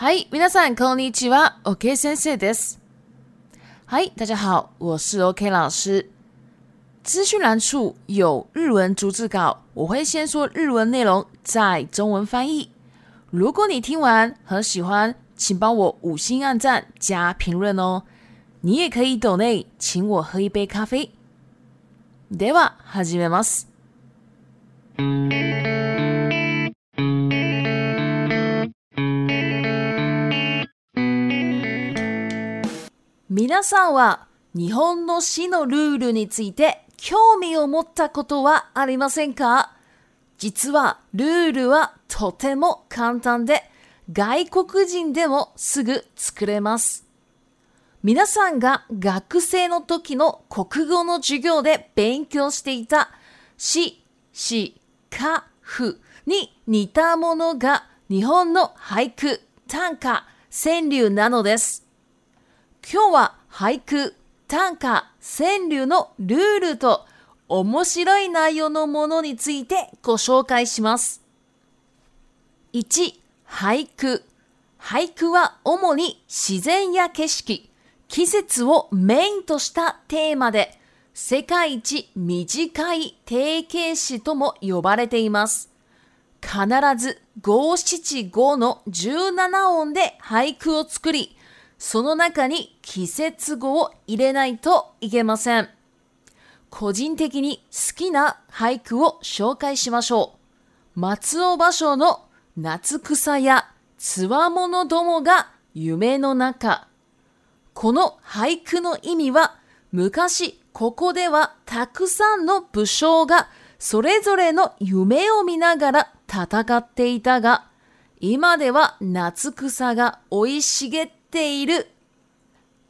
嗨，皆さんこんにちは。OK, センです。h 大家好，我是 OK 老师。资讯栏处有日文逐字稿，我会先说日文内容，再中文翻译。如果你听完很喜欢，请帮我五星按赞加评论哦。你也可以抖内请我喝一杯咖啡。では、はめます。皆さんは日本の市のルールについて興味を持ったことはありませんか実はルールはとても簡単で外国人でもすぐ作れます。皆さんが学生の時の国語の授業で勉強していたし、し、か、ふに似たものが日本の俳句、短歌、川柳なのです。今日は俳句、短歌、川柳のルールと面白い内容のものについてご紹介します。1、俳句。俳句は主に自然や景色、季節をメインとしたテーマで、世界一短い定型詞とも呼ばれています。必ず五七五の17音で俳句を作り、その中に季節語を入れないといけません。個人的に好きな俳句を紹介しましょう。松尾芭蕉の夏草やつわものどもが夢の中。この俳句の意味は昔ここではたくさんの武将がそれぞれの夢を見ながら戦っていたが今では夏草が生い茂っている。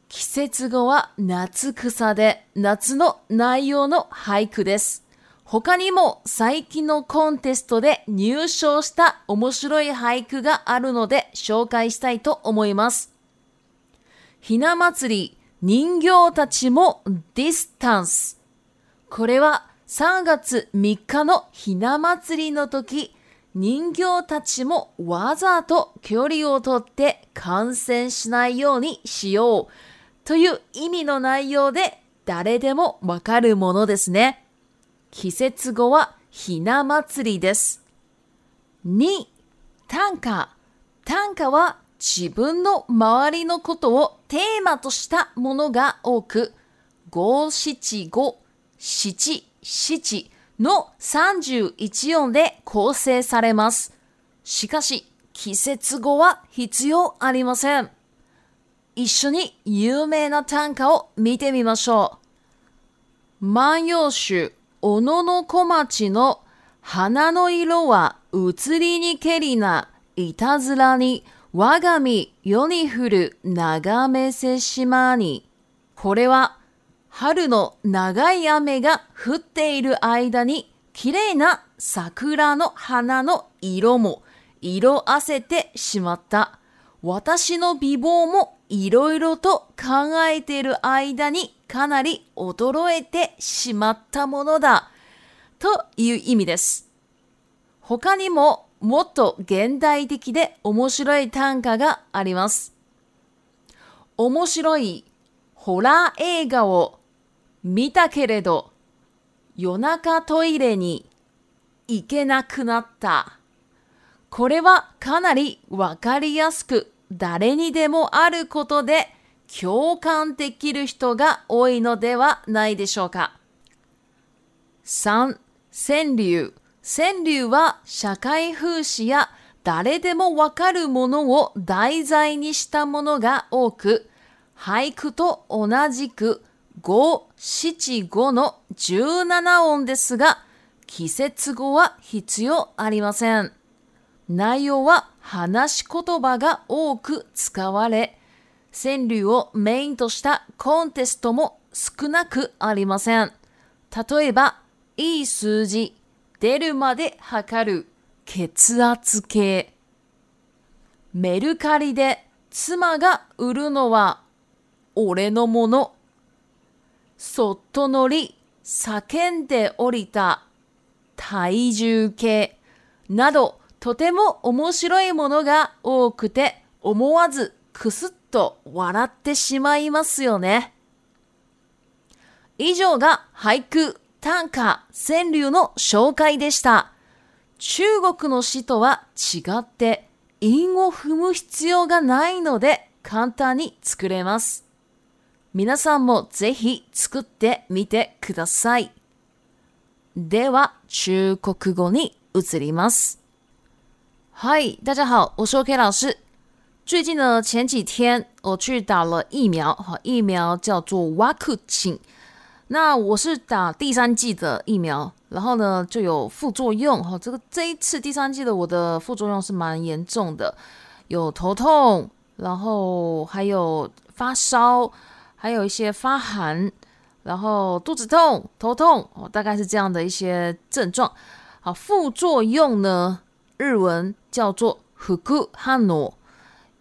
季節語は夏草で、夏の内容の俳句です。他にも最近のコンテストで入賞した面白い俳句があるので紹介したいと思います。ひな祭り、人形たちもディスタンス。これは3月3日のひな祭りの時、人形たちもわざと距離をとって感染しないようにしようという意味の内容で誰でもわかるものですね。季節語はひな祭りです。2、短歌。短歌は自分の周りのことをテーマとしたものが多く、五七五七七の31音で構成されます。しかし、季節語は必要ありません。一緒に有名な短歌を見てみましょう。万葉集、小野の小町の花の色は移りにけりな、いたずらに、我が身世に降る眺めせしまに。これは春の長い雨が降っている間に綺麗な桜の花の色も色あせてしまった。私の美貌もいろいろと考えている間にかなり衰えてしまったものだ。という意味です。他にももっと現代的で面白い短歌があります。面白いホラー映画を見たけれど、夜中トイレに行けなくなった。これはかなりわかりやすく誰にでもあることで共感できる人が多いのではないでしょうか。3、川柳。川柳は社会風刺や誰でもわかるものを題材にしたものが多く、俳句と同じく5、7、5の17音ですが、季節語は必要ありません。内容は話し言葉が多く使われ、川柳をメインとしたコンテストも少なくありません。例えば、いい数字、出るまで測る、血圧計。メルカリで妻が売るのは俺のものそっと乗り、叫んで降りた、体重計など、とても面白いものが多くて、思わずくすっと笑ってしまいますよね。以上が俳句、短歌、川柳の紹介でした。中国の詩とは違って、韻を踏む必要がないので簡単に作れます。皆さんもぜひ作ってみてください。では中国語に移ります。はい、大家好，我是 OK 老师。最近呢，前几天我去打了疫苗，哈，疫苗叫做 Vaccin。那我是打第三剂的疫苗，然后呢就有副作用，哈，这个这一次第三剂的我的副作用是蛮严重的，有头痛，然后还有发烧。还有一些发寒，然后肚子痛、头痛，哦，大概是这样的一些症状。好，副作用呢，日文叫做 “hukuhanno”，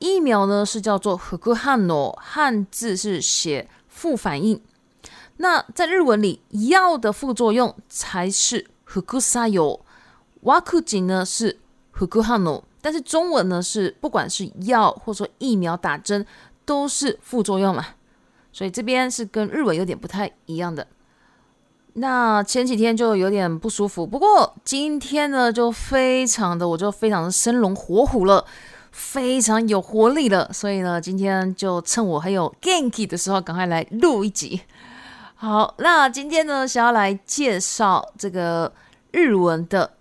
疫苗呢是叫做 “hukuhanno”，汉字是写“副反应”。那在日文里，药的副作用才是 h u k u s a y o w a k u j i 呢是 “hukuhanno”，但是中文呢是不管是药或者说疫苗打针都是副作用嘛。所以这边是跟日文有点不太一样的。那前几天就有点不舒服，不过今天呢就非常的，我就非常的生龙活虎了，非常有活力了。所以呢，今天就趁我还有 g a n k 的时候，赶快来录一集。好，那今天呢，想要来介绍这个日文的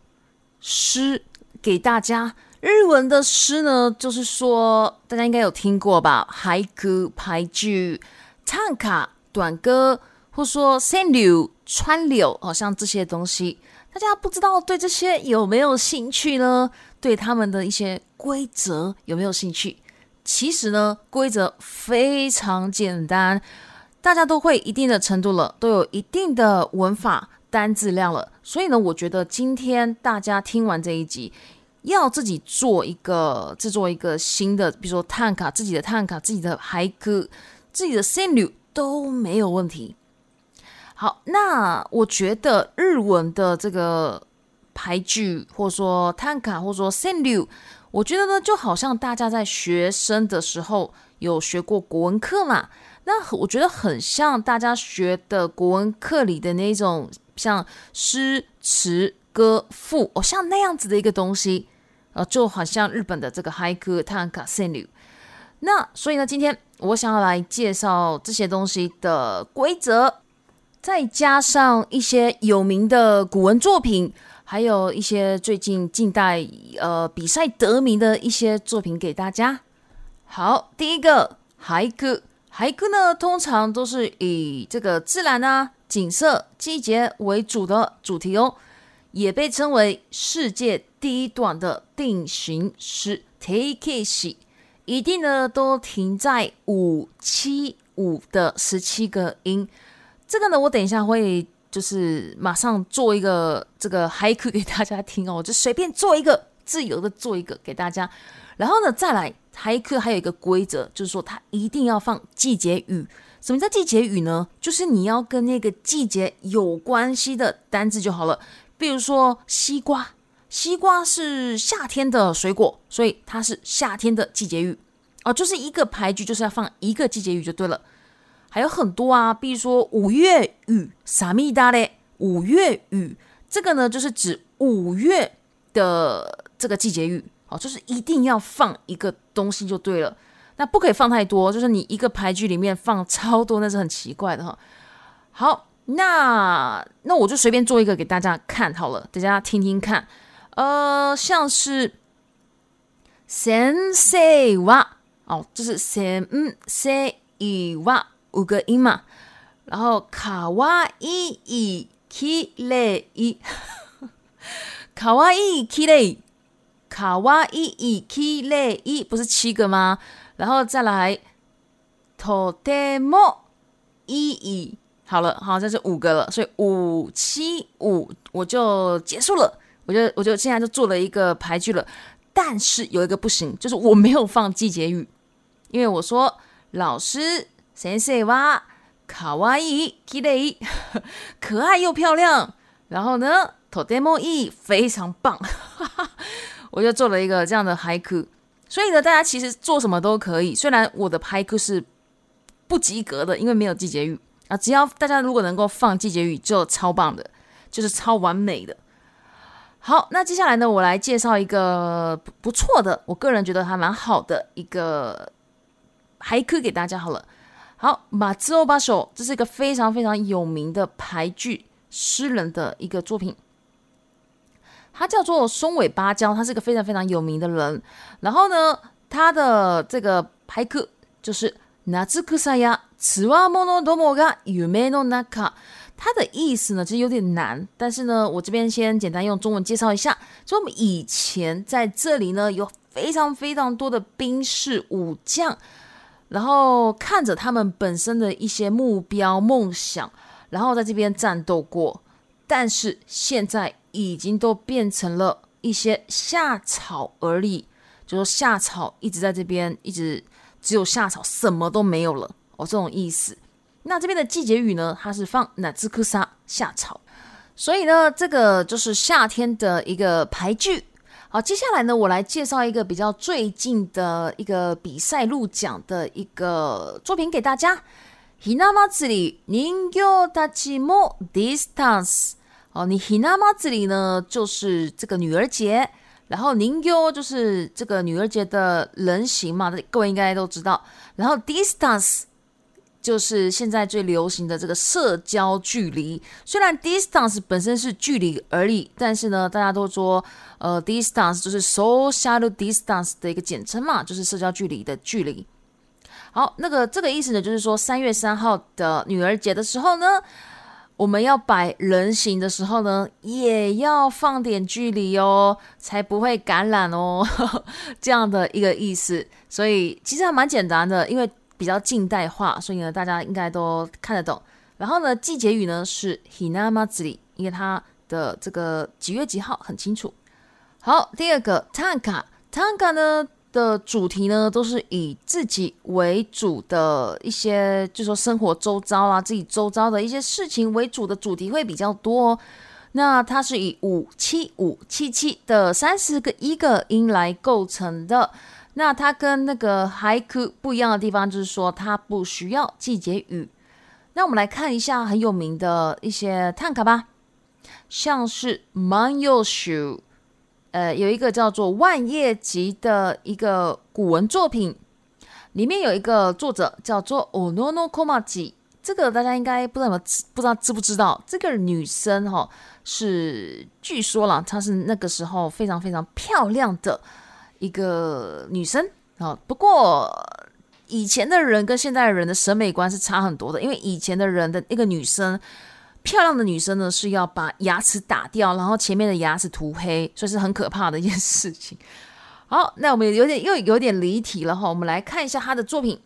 诗给大家。日文的诗呢，就是说大家应该有听过吧，海句、俳句。唱卡短歌，或说 send you 川柳，好像这些东西，大家不知道对这些有没有兴趣呢？对他们的一些规则有没有兴趣？其实呢，规则非常简单，大家都会一定的程度了，都有一定的文法单字量了。所以呢，我觉得今天大家听完这一集，要自己做一个制作一个新的，比如说探卡自己的探卡自己的嗨歌。自己的 sendu 都没有问题。好，那我觉得日文的这个牌句，或者说探卡，或者说 sendu，我觉得呢，就好像大家在学生的时候有学过国文课嘛。那我觉得很像大家学的国文课里的那种像诗词歌赋哦，像那样子的一个东西。呃，就好像日本的这个 a n 探卡、sendu。那所以呢，今天。我想要来介绍这些东西的规则，再加上一些有名的古文作品，还有一些最近近代呃比赛得名的一些作品给大家。好，第一个俳句，俳句呢通常都是以这个自然啊、景色、季节为主的主题哦，也被称为世界第一短的定型诗。t a k e i t 一定呢，都停在五七五的十七个音。这个呢，我等一下会就是马上做一个这个嗨课给大家听哦，就随便做一个，自由的做一个给大家。然后呢，再来嗨课还有一个规则，就是说它一定要放季节语。什么叫季节语呢？就是你要跟那个季节有关系的单字就好了。比如说西瓜。西瓜是夏天的水果，所以它是夏天的季节语哦，就是一个牌句就是要放一个季节语就对了。还有很多啊，比如说五月雨啥咪达嘞，五月雨这个呢就是指五月的这个季节语哦，就是一定要放一个东西就对了。那不可以放太多，就是你一个牌句里面放超多那是很奇怪的哈。好，那那我就随便做一个给大家看好了，大家听听看。呃，像是三四哇哦，这是三五三一哇五个音嘛。然后卡哇伊伊七类伊，卡哇伊七类，卡哇伊伊七类伊，不是七个吗？然后再来，t o demo 伊伊。好了，好，这是五个了，所以五七五我就结束了。我就我就现在就做了一个排序了，但是有一个不行，就是我没有放季节语，因为我说老师，先生哇，卡哇伊，きれ y 可爱又漂亮，然后呢，とてもいい，非常棒，我就做了一个这样的俳句。所以呢，大家其实做什么都可以，虽然我的俳句是不及格的，因为没有季节语啊。只要大家如果能够放季节语，就超棒的，就是超完美的。好，那接下来呢，我来介绍一个不错的，我个人觉得还蛮好的一个俳句给大家好了。好，马兹欧巴手，这是一个非常非常有名的俳句诗人的一个作品，他叫做松尾芭蕉，他是一个非常非常有名的人。然后呢，他的这个俳句就是哪之くさいものどもが夢の中。它的意思呢，其实有点难，但是呢，我这边先简单用中文介绍一下。就我们以前在这里呢，有非常非常多的兵士武将，然后看着他们本身的一些目标梦想，然后在这边战斗过，但是现在已经都变成了一些夏草而已，就说夏草一直在这边，一直只有夏草，什么都没有了哦，这种意思。那这边的季节语呢？它是放ナジクサ夏草，所以呢，这个就是夏天的一个排句。好，接下来呢，我来介绍一个比较最近的一个比赛入奖的一个作品给大家。ひなまつりにんぎょうたちも distance。哦，你ひなまつり呢就是这个女儿节，然后にん就是这个女儿节的人形嘛，各位应该都知道。然后 distance。就是现在最流行的这个社交距离，虽然 distance 本身是距离而已，但是呢，大家都说，呃，distance 就是 social distance 的一个简称嘛，就是社交距离的距离。好，那个这个意思呢，就是说三月三号的女儿节的时候呢，我们要摆人形的时候呢，也要放点距离哦，才不会感染哦，这样的一个意思。所以其实还蛮简单的，因为。比较近代化，所以呢，大家应该都看得懂。然后呢，季节语呢是 Hinamatsuri，因为它的这个几月几号很清楚。好，第二个 t a n k a t a n k a 呢的主题呢都是以自己为主的一些，就说生活周遭啦，自己周遭的一些事情为主的主题会比较多。那它是以五七五七七的三十个一个音来构成的。那它跟那个 haiku 不一样的地方，就是说它不需要季节雨。那我们来看一下很有名的一些探卡吧，像是《m h 叶 w 呃，有一个叫做《万叶集》的一个古文作品，里面有一个作者叫做 Ononokomachi，这个大家应该不怎么不知道知不知道？这个女生哈，是据说了，她是那个时候非常非常漂亮的。一个女生啊，不过以前的人跟现在人的审美观是差很多的，因为以前的人的一个女生漂亮的女生呢，是要把牙齿打掉，然后前面的牙齿涂黑，所以是很可怕的一件事情。好，那我们有点又有点离题了哈，我们来看一下她的作品：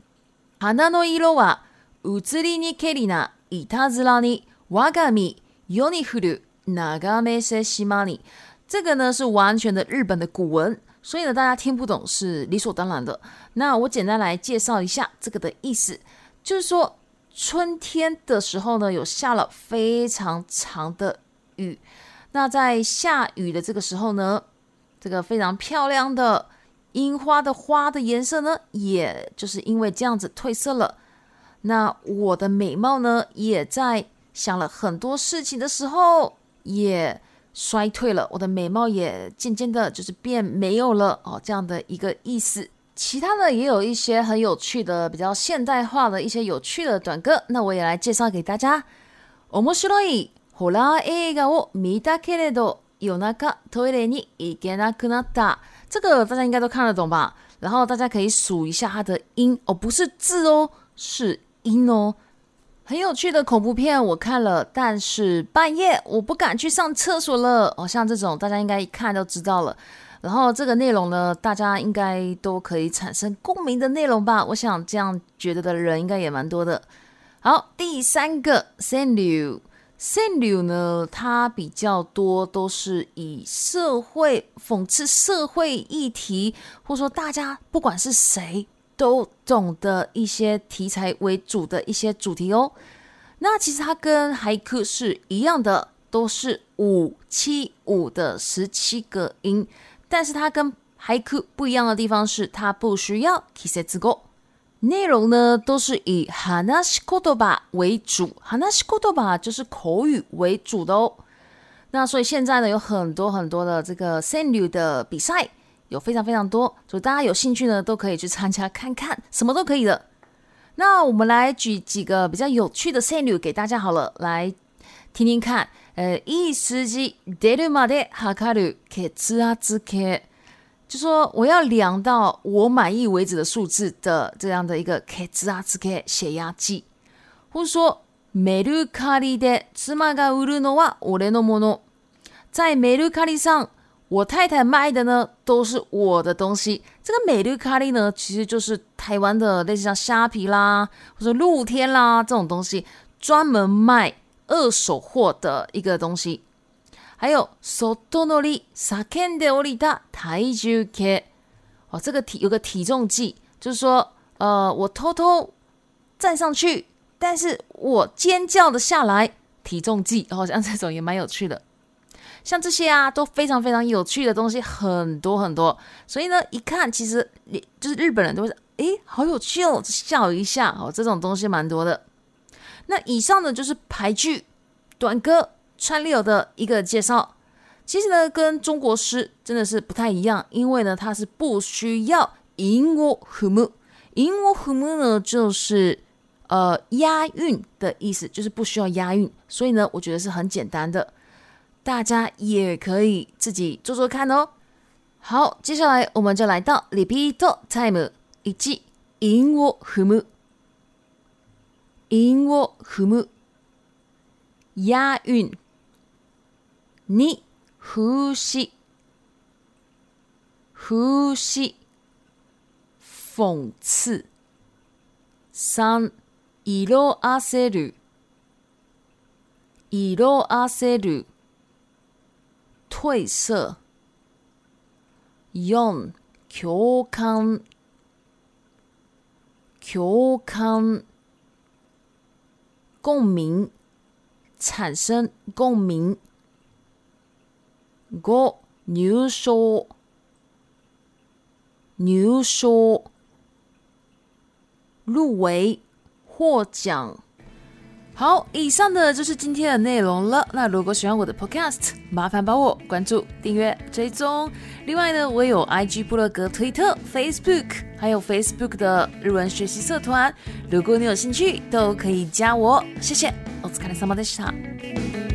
哈纳诺伊罗瓦乌兹里尼凯里娜伊塔兹拉尼瓦加米尤尼胡鲁纳嘎梅塞西玛尼。这个呢是完全的日本的古文。所以呢，大家听不懂是理所当然的。那我简单来介绍一下这个的意思，就是说春天的时候呢，有下了非常长的雨。那在下雨的这个时候呢，这个非常漂亮的樱花的花的颜色呢，也就是因为这样子褪色了。那我的美貌呢，也在想了很多事情的时候也。衰退了，我的美貌也渐渐的，就是变没有了哦，这样的一个意思。其他的也有一些很有趣的、比较现代化的一些有趣的短歌，那我也来介绍给大家。这个大家应该都看得懂吧？然后大家可以数一下它的音哦，不是字哦，是音哦。很有趣的恐怖片，我看了，但是半夜我不敢去上厕所了。哦，像这种大家应该一看就知道了。然后这个内容呢，大家应该都可以产生共鸣的内容吧？我想这样觉得的人应该也蛮多的。好，第三个，sendu，sendu 呢，它比较多都是以社会讽刺社会议题，或者说大家不管是谁。都懂的一些题材为主的一些主题哦。那其实它跟海克是一样的，都是五七五的十七个音，但是它跟海克不一样的地方是，它不需要 kiseki go，内容呢都是以 hanashikotoba 为主，hanashikotoba 就是口语为主的哦。那所以现在呢有很多很多的这个 senior 的比赛。有非常非常多，所以大家有兴趣呢，都可以去参加看看，什么都可以的。那我们来举几个比较有趣的例句给大家好了，来听听看。呃，一司机，デルマデハカルケツ就说我要量到我满意为止的数字的这样的一个ケツア血压计，或者说メルカリでつが売るのは俺のもの、在メルカリ上、我太太卖的呢，都是我的东西。这个美绿咖喱呢，其实就是台湾的类似像虾皮啦，或者露天啦这种东西，专门卖二手货的一个东西。还有 soto saken no li de oli 肯 a tai 台球 K 哦，这个体有个体重计，就是说，呃，我偷偷站上去，但是我尖叫的下来，体重计哦，像这种也蛮有趣的。像这些啊，都非常非常有趣的东西，很多很多。所以呢，一看其实就是日本人都是，诶，好有趣哦，笑一下哦，这种东西蛮多的。那以上呢，就是排剧、短歌、川柳的一个介绍。其实呢，跟中国诗真的是不太一样，因为呢，它是不需要音 n 和木，音 u 和木呢就是呃押韵的意思，就是不需要押韵，所以呢，我觉得是很简单的。大家也可以自己做做看哦。好，接下来我们就来到 repeat time，以及 ino hmu ino hmu，押韵。二呼吸，呼吸，讽刺。三色ろあせる色ろあせる褪色。用，共感，共感，共鸣，产生共鸣。过，牛说，牛说，入围，获奖。好，以上的就是今天的内容了。那如果喜欢我的 Podcast，麻烦帮我关注、订阅、追踪。另外呢，我有 IG、部落格、推特、Facebook，还有 Facebook 的日文学习社团。如果你有兴趣，都可以加我。谢谢，お疲れ様でした。